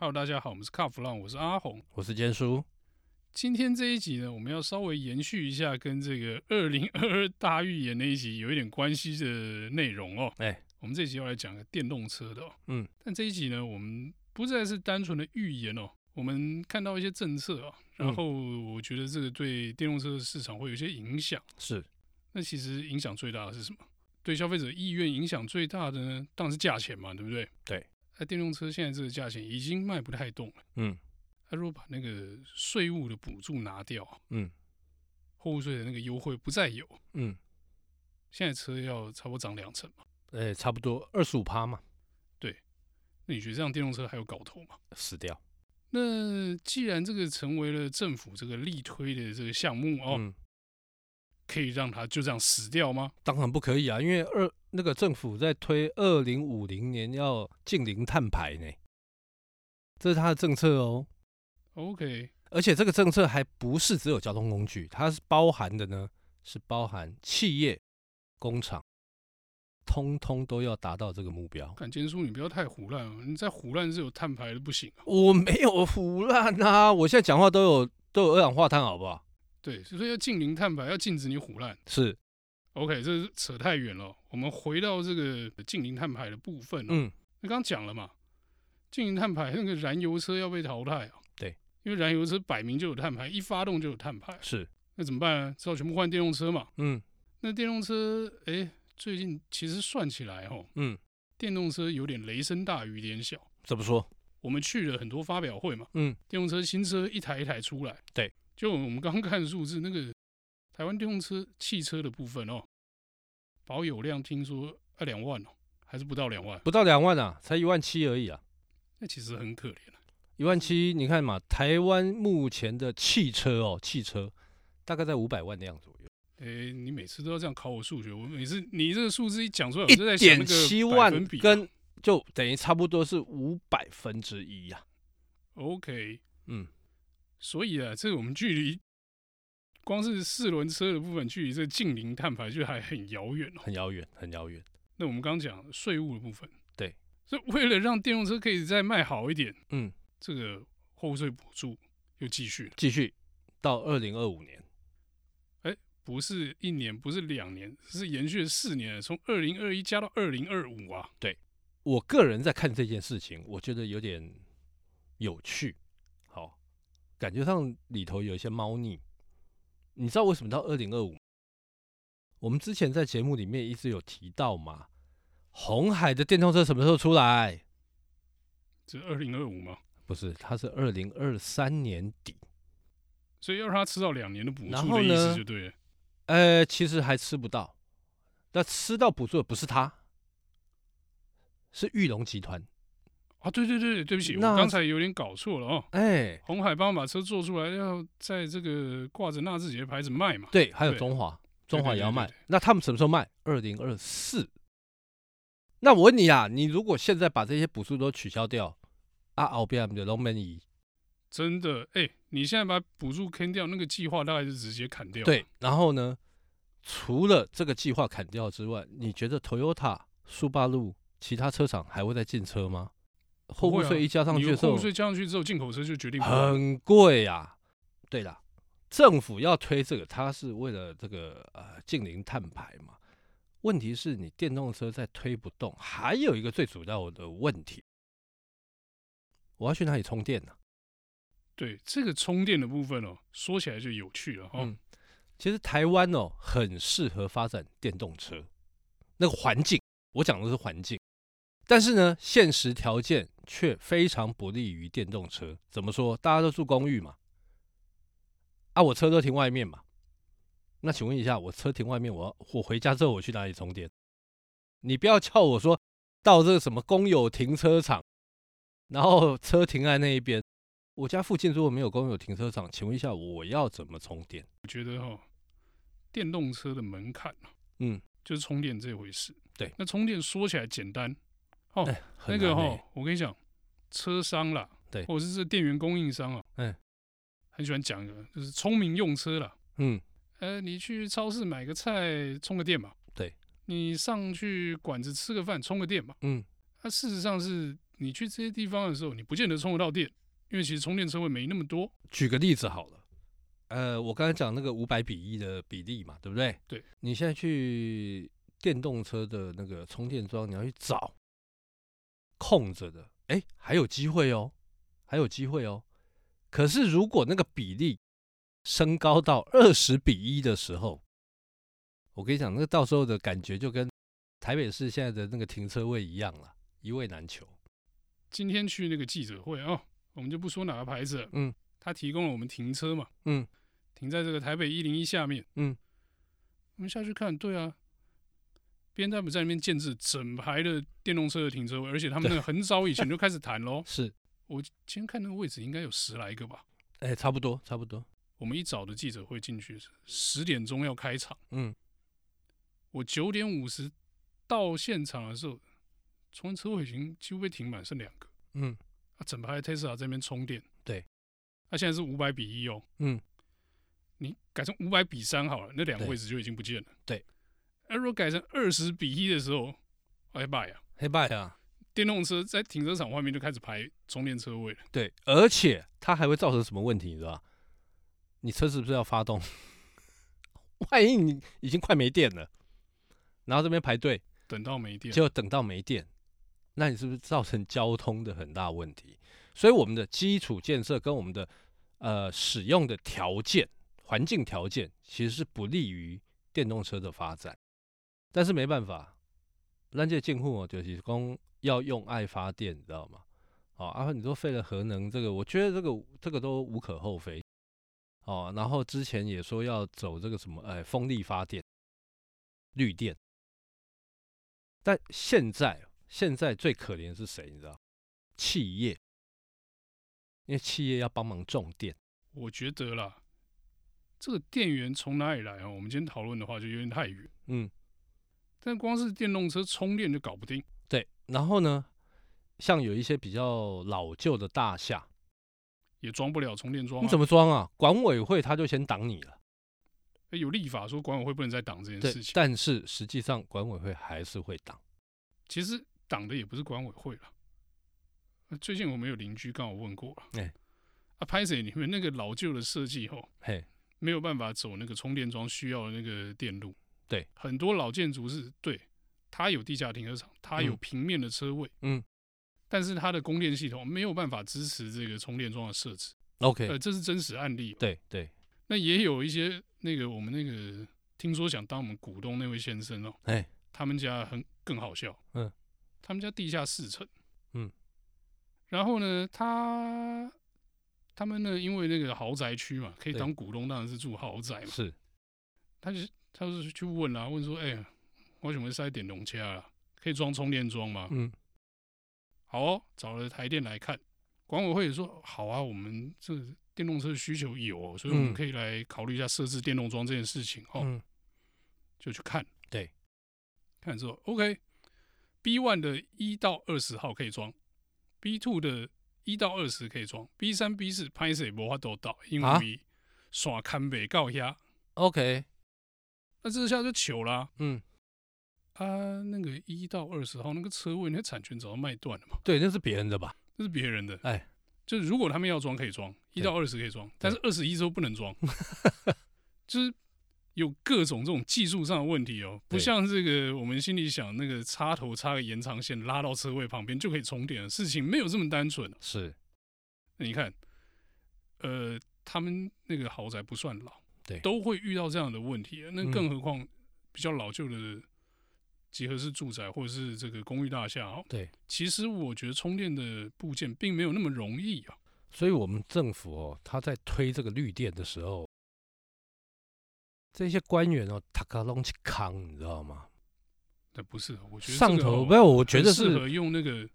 Hello，大家好，我们是卡弗浪，我是阿红，我是坚叔。今天这一集呢，我们要稍微延续一下跟这个二零二二大预言那一集有一点关系的内容哦。哎、欸，我们这一集要来讲个电动车的哦。嗯，但这一集呢，我们不再是单纯的预言哦，我们看到一些政策啊，然后我觉得这个对电动车的市场会有一些影响。是，那其实影响最大的是什么？对消费者意愿影响最大的呢，当然是价钱嘛，对不对？对。那电动车现在这个价钱已经卖不太动了。嗯，他如果把那个税务的补助拿掉，嗯，货物税的那个优惠不再有，嗯，现在车要差不多涨两成嘛？哎，差不多二十五趴嘛。对，那你觉得这样电动车还有搞头吗？死掉。那既然这个成为了政府这个力推的这个项目哦。嗯可以让它就这样死掉吗？当然不可以啊，因为二那个政府在推二零五零年要净零碳排呢，这是他的政策哦。OK，而且这个政策还不是只有交通工具，它是包含的呢，是包含企业、工厂，通通都要达到这个目标。感觉叔，你不要太胡乱哦，你在胡乱是有碳排的不行啊。我没有胡乱啊，我现在讲话都有都有二氧化碳，好不好？对，所以要净零碳排，要禁止你唬烂。是，OK，这是扯太远了。我们回到这个净零碳排的部分。嗯，那刚刚讲了嘛，净零碳排那个燃油车要被淘汰啊。对，因为燃油车摆明就有碳排，一发动就有碳排。是，那怎么办呢？只好全部换电动车嘛。嗯，那电动车，哎，最近其实算起来哦，嗯，电动车有点雷声大雨点小。怎么说？我们去了很多发表会嘛。嗯，电动车新车一台一台出来。对。就我们刚刚看数字，那个台湾电动车汽车的部分哦，保有量听说要两万哦，还是不到两万？不到两万啊，才一万七而已啊。那其实很可怜啊，一万七，你看嘛，台湾目前的汽车哦，汽车大概在五百万辆左右。哎，你每次都要这样考我数学，我每次你这个数字一讲出来，一点七万跟就等于差不多是五百分之一呀。OK，嗯。所以啊，这个我们距离光是四轮车的部分，距离这个净零碳排就还很遥远哦，很遥远，很遥远。那我们刚刚讲税务的部分，对，所以为了让电动车可以再卖好一点，嗯，这个货物税补助又继续继续到二零二五年，哎，不是一年，不是两年，是延续了四年，从二零二一加到二零二五啊。对，我个人在看这件事情，我觉得有点有趣。感觉上里头有一些猫腻，你知道为什么到二零二五？我们之前在节目里面一直有提到嘛，红海的电动车什么时候出来？是二零二五吗？不是，它是二零二三年底，所以要让它吃到两年的补助的意思就对了。呃，其实还吃不到，那吃到补助的不是它，是玉龙集团。啊，对对对，对不起，我刚才有点搞错了哦。哎，红海帮我把车做出来，要在这个挂着纳智捷牌子卖嘛？对，还有中华，中华也要卖。那他们什么时候卖？二零二四。那我问你啊，你如果现在把这些补助都取消掉，啊，后边的龙门椅，真的，哎，你现在把补助砍掉，那个计划大概就直接砍掉。对，然后呢，除了这个计划砍掉之外，你觉得 Toyota、苏巴路其他车厂还会再进车吗？货物税一加上去之后，货物税加上去之后，进口车就决定很贵呀。对了，政府要推这个，它是为了这个呃近零碳排嘛。问题是你电动车在推不动，还有一个最主要的问题，我要去哪里充电呢？对，这个充电的部分哦，说起来就有趣了哈。嗯，其实台湾哦，很适合发展电动车，那个环境，我讲的是环境。但是呢，现实条件却非常不利于电动车。怎么说？大家都住公寓嘛，啊，我车都停外面嘛。那请问一下，我车停外面，我我回家之后我去哪里充电？你不要叫我说到这个什么公有停车场，然后车停在那一边。我家附近如果没有公有停车场，请问一下，我要怎么充电？我觉得哈，电动车的门槛，嗯，就是充电这回事。对，那充电说起来简单。哦，欸、那个哈、哦，我跟你讲，车商啦，对，或者是这电源供应商啊，嗯、欸，很喜欢讲的，就是聪明用车啦。嗯，呃，你去超市买个菜，充个电嘛，对，你上去馆子吃个饭，充个电嘛，嗯，那、啊、事实上是你去这些地方的时候，你不见得充得到电，因为其实充电车位没那么多。举个例子好了，呃，我刚才讲那个五百比一的比例嘛，对不对？对。你现在去电动车的那个充电桩，你要去找空着的，哎，还有机会哦，还有机会哦。可是如果那个比例升高到二十比一的时候，我跟你讲，那个到时候的感觉就跟台北市现在的那个停车位一样了，一位难求。今天去那个记者会啊、哦，我们就不说哪个牌子了，嗯，他提供了我们停车嘛，嗯，停在这个台北一零一下面，嗯，我们下去看，对啊，BMW 在那边建置整排的电动车的停车位，而且他们那个很早以前就开始谈喽，是我今天看那个位置应该有十来个吧，哎、欸，差不多，差不多。我们一早的记者会进去，十点钟要开场，嗯，我九点五十到现场的时候。充电车位已经几乎被停满，剩两个。嗯，啊，整排 Tesla 在那边充电。对，它、啊、现在是五百比一哦。嗯，你改成五百比三好了，那两个位置就已经不见了。对，而、啊、如果改成二十比一的时候，黑拜呀，黑拜呀，电动车在停车场外面就开始排充电车位了。对，而且它还会造成什么问题，你知道吧？你车是不是要发动？万一你已经快没电了，然后这边排队，等到没电，就等到没电。那你是不是造成交通的很大问题？所以我们的基础建设跟我们的呃使用的条件、环境条件，其实是不利于电动车的发展。但是没办法，咱这政府哦，就是讲要用爱发电，你知道吗？哦，啊，你说废了核能，这个我觉得这个这个都无可厚非。哦，然后之前也说要走这个什么，哎，风力发电、绿电，但现在。现在最可怜的是谁？你知道？企业，因为企业要帮忙种电。我觉得啦，这个电源从哪里来啊？我们今天讨论的话就有点太远。嗯，但光是电动车充电就搞不定。对，然后呢，像有一些比较老旧的大厦，也装不了充电桩啊。你怎么装啊？管委会他就先挡你了。有立法说管委会不能再挡这件事情，但是实际上管委会还是会挡。其实。挡的也不是管委会了。最近我们有邻居刚好问过了，哎，啊，拍摄你们那个老旧的设计后，嘿，没有办法走那个充电桩需要的那个电路。对，很多老建筑是对，它有地下停车场，它有平面的车位，嗯，但是它的供电系统没有办法支持这个充电桩的设置。OK，呃，这是真实案例。对对，那也有一些那个我们那个听说想当我们股东那位先生哦，哎，他们家很更好笑，嗯。他们家地下四层，嗯，然后呢，他他们呢，因为那个豪宅区嘛，可以当股东，当然是住豪宅嘛。是，他就他就是去问啊，问说，哎呀，我想问塞电动车啊，可以装充电桩吗？嗯，好哦，找了台电来看，管委会也说好啊，我们这电动车需求有哦，所以我们可以来考虑一下设置电动桩这件事情哦。嗯，就去看，对，看之后，OK。B one 的一到二十号可以装，B two 的一到二十可以装，B 三、B 四拍摄无法都到，因为线看不到遐。OK，那这下就糗啦。嗯，啊，那个一到二十号那个车位，那产权早就卖断了嘛？对，那是别人的吧？那是别人的。哎，就是如果他们要装可以装，一到二十可以装，但是二十一之后不能装，就是。有各种这种技术上的问题哦，不像这个我们心里想那个插头插个延长线拉到车位旁边就可以充电的事情，没有这么单纯。是，那你看，呃，他们那个豪宅不算老，对，都会遇到这样的问题。那更何况比较老旧的集合式住宅或者是这个公寓大厦哦，对，其实我觉得充电的部件并没有那么容易啊。所以我们政府哦，他在推这个绿电的时候。这些官员哦，他搞东西扛，你知道吗？那不是，我觉得上头没有，我觉得是适合用那个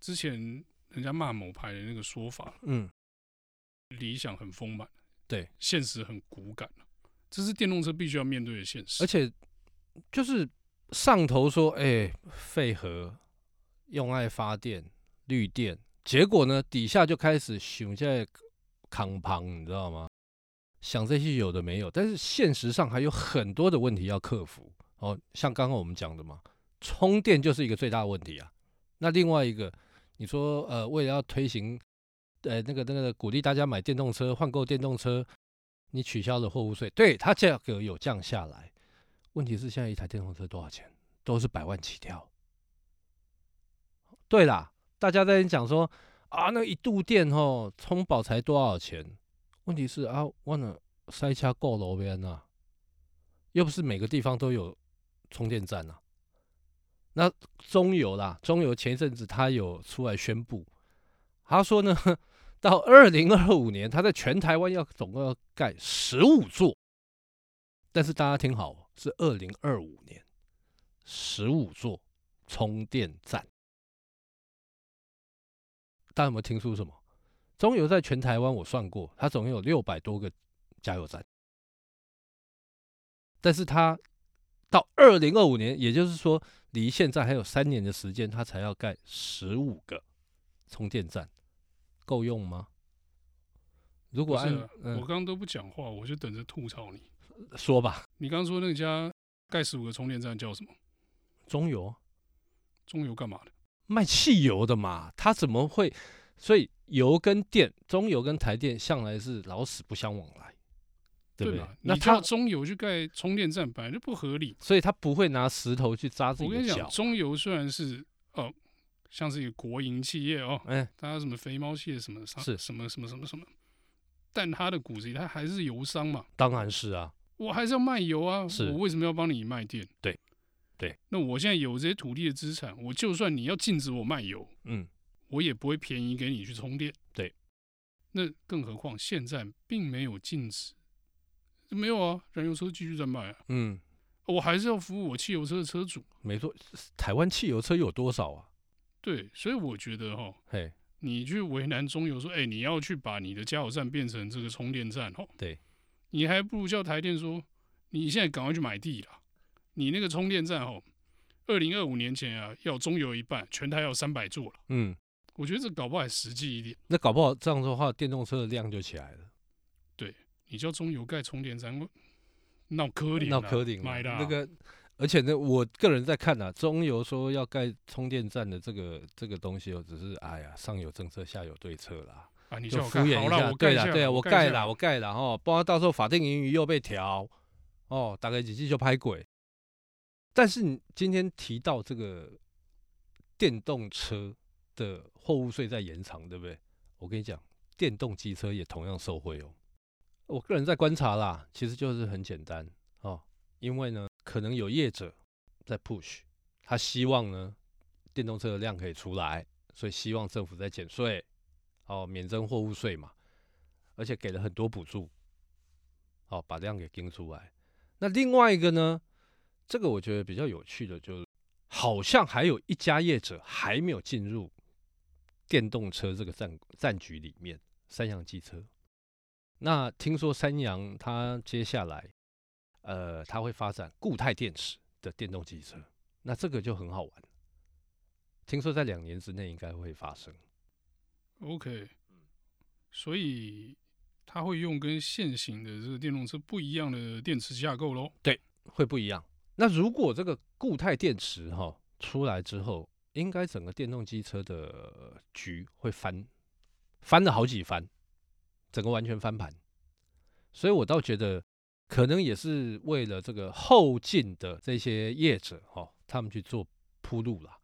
之前人家骂某牌的那个说法。嗯，理想很丰满，对，现实很骨感，这是电动车必须要面对的现实。而且就是上头说，哎、欸，废核用爱发电绿电，结果呢，底下就开始想在扛旁，你知道吗？想这些有的没有，但是现实上还有很多的问题要克服哦。像刚刚我们讲的嘛，充电就是一个最大的问题啊。那另外一个，你说呃，为了要推行，呃，那个那个鼓励大家买电动车、换购电动车，你取消了货物税，对，它价格有降下来。问题是现在一台电动车多少钱？都是百万起跳。对啦，大家在讲说啊，那一度电哦，充饱才多少钱？问题是啊，忘了塞车过路边啊，又不是每个地方都有充电站啊。那中油啦，中油前一阵子他有出来宣布，他说呢，到二零二五年，他在全台湾要总共要盖十五座，但是大家听好，是二零二五年十五座充电站。大家有没有听说什么？中油在全台湾我算过，它总共有六百多个加油站，但是它到二零二五年，也就是说。离现在还有三年的时间，他才要盖十五个充电站，够用吗？如果按我刚刚都不讲话，我就等着吐槽你。说吧，你刚刚说那家盖十五个充电站叫什么？中油。中油干嘛的？卖汽油的嘛，他怎么会？所以油跟电，中油跟台电向来是老死不相往来。对吧？那他中油去盖充电站本来就不合理，所以他不会拿石头去扎自己的脚。我跟你讲，中油虽然是哦，像是一个国营企业哦，哎，大家什么肥猫企业什么是什么什么什么什么，但他的骨子里他还是油商嘛。当然是啊，我还是要卖油啊，是我为什么要帮你卖电？对，对。那我现在有这些土地的资产，我就算你要禁止我卖油，嗯，我也不会便宜给你去充电。对。那更何况现在并没有禁止。没有啊，燃油车继续在卖啊。嗯，我还是要服务我汽油车的车主。没错，台湾汽油车有多少啊？对，所以我觉得哈，嘿，你去为难中油说，哎，你要去把你的加油站变成这个充电站，哦，对，你还不如叫台电说，你现在赶快去买地了。你那个充电站，哦，二零二五年前啊，要中油一半，全台要三百座了。嗯，我觉得这搞不好还实际一点。那搞不好这样的话，电动车的量就起来了。对你叫中油盖充电站，闹科林，闹科林，买的那个，而且呢，我个人在看啊，中油说要盖充电站的这个这个东西哦，只是哎呀，上有政策，下有对策啦，啊，你就敷衍一下，对啦，对啊，我盖啦，我盖啦哦，不然到时候法定盈余又被调，哦，大概几季就拍鬼。但是你今天提到这个电动车的货物税在延长，对不对？我跟你讲，电动机车也同样受惠哦。我个人在观察啦，其实就是很简单哦，因为呢，可能有业者在 push，他希望呢，电动车的量可以出来，所以希望政府在减税，哦，免征货物税嘛，而且给了很多补助，哦，把量给盯出来。那另外一个呢，这个我觉得比较有趣的，就是好像还有一家业者还没有进入电动车这个战战局里面，三洋机车。那听说三洋它接下来，呃，它会发展固态电池的电动机车，那这个就很好玩。听说在两年之内应该会发生。OK，所以它会用跟现行的这个电动车不一样的电池架构喽？对，会不一样。那如果这个固态电池哈出来之后，应该整个电动机车的局会翻，翻了好几番。整个完全翻盘，所以我倒觉得可能也是为了这个后进的这些业者哈，他们去做铺路了。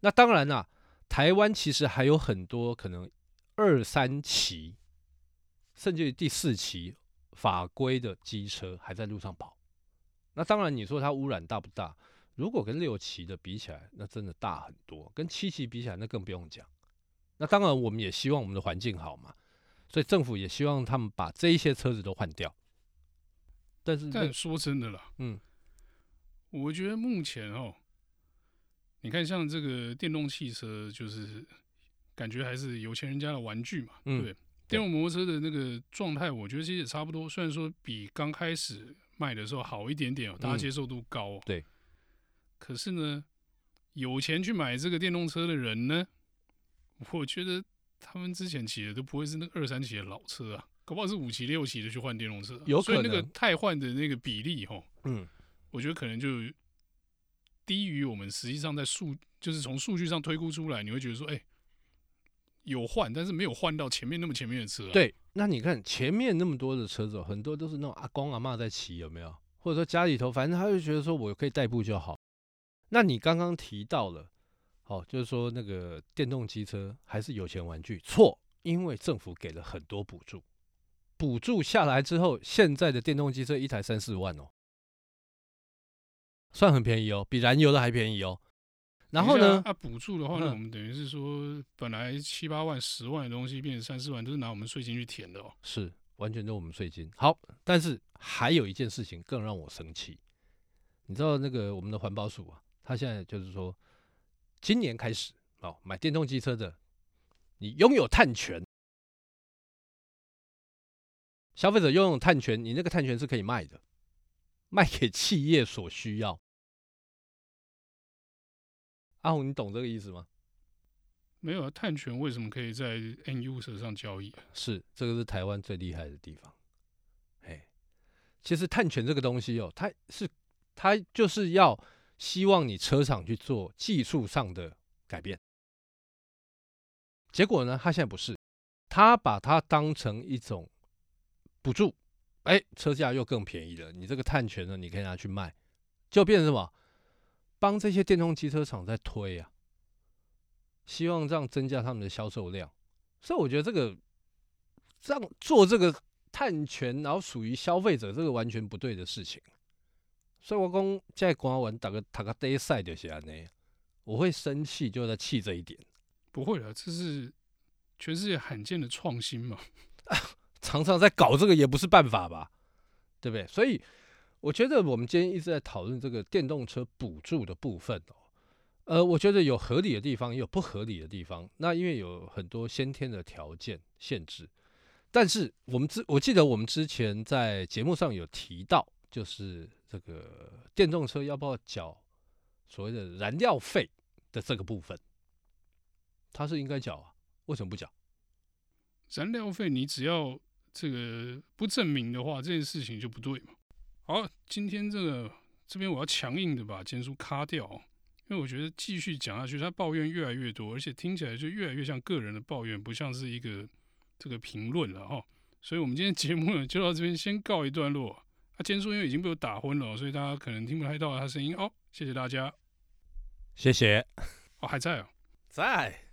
那当然啦，台湾其实还有很多可能二三期，甚至于第四期法规的机车还在路上跑。那当然，你说它污染大不大？如果跟六期的比起来，那真的大很多；跟七期比起来，那更不用讲。那当然，我们也希望我们的环境好嘛。所以政府也希望他们把这一些车子都换掉，但是但说真的啦，嗯，我觉得目前哦，你看像这个电动汽车，就是感觉还是有钱人家的玩具嘛，嗯、对，电动摩托车的那个状态，我觉得其实也差不多，虽然说比刚开始卖的时候好一点点哦，大家接受度高，哦嗯，对，可是呢，有钱去买这个电动车的人呢，我觉得。他们之前骑的都不会是那个二三期的老车啊，搞不好是五期六期的去换电动车，有可能。所以那个汰换的那个比例哈，嗯，我觉得可能就低于我们实际上在数，就是从数据上推估出来，你会觉得说，哎、欸，有换，但是没有换到前面那么前面的车、啊。对，那你看前面那么多的车子，很多都是那种阿公阿嬷在骑，有没有？或者说家里头，反正他就觉得说我可以代步就好。那你刚刚提到了，哦，就是说那个电动机车还是有钱玩具？错，因为政府给了很多补助，补助下来之后，现在的电动机车一台三四万哦，算很便宜哦，比燃油的还便宜哦。然后呢？啊，补助的话呢，我们等于是说，本来七八万、十万的东西变成三四万，都是拿我们税金去填的哦。是，完全都是我们税金。好，但是还有一件事情更让我生气，你知道那个我们的环保署啊，他现在就是说，今年开始哦，买电动机车的，你拥有碳权，消费者拥有碳权，你那个碳权是可以卖的，卖给企业所需要。阿红，你懂这个意思吗？没有啊，碳权为什么可以在 N U 车上交易啊？是，这个是台湾最厉害的地方。哎，其实碳权这个东西哦，它是它就是要希望你车厂去做技术上的改变。结果呢，它现在不是，它把它当成一种补助，哎，车价又更便宜了。你这个碳权呢，你可以拿去卖，就变成什么？帮这些电动机车厂在推啊，希望这样增加他们的销售量，所以我觉得这个这样做这个碳权，然后属于消费者，这个完全不对的事情。所以我讲在官网打个打个 day 赛就是安呢，我会生气，就在气这一点。不会了，这是全世界罕见的创新嘛，常常在搞这个也不是办法吧，对不对？所以。我觉得我们今天一直在讨论这个电动车补助的部分哦，呃，我觉得有合理的地方，也有不合理的地方。那因为有很多先天的条件限制，但是我们之我记得我们之前在节目上有提到，就是这个电动车要不要缴所谓的燃料费的这个部分，它是应该缴啊？为什么不缴？燃料费你只要这个不证明的话，这件事情就不对嘛。好，今天这个这边我要强硬的把坚叔卡掉，因为我觉得继续讲下去，他抱怨越来越多，而且听起来就越来越像个人的抱怨，不像是一个这个评论了哈。所以，我们今天节目呢就到这边先告一段落。啊，坚叔因为已经被我打昏了，所以大家可能听不太到他声音哦。谢谢大家，谢谢。哦，还在哦，在。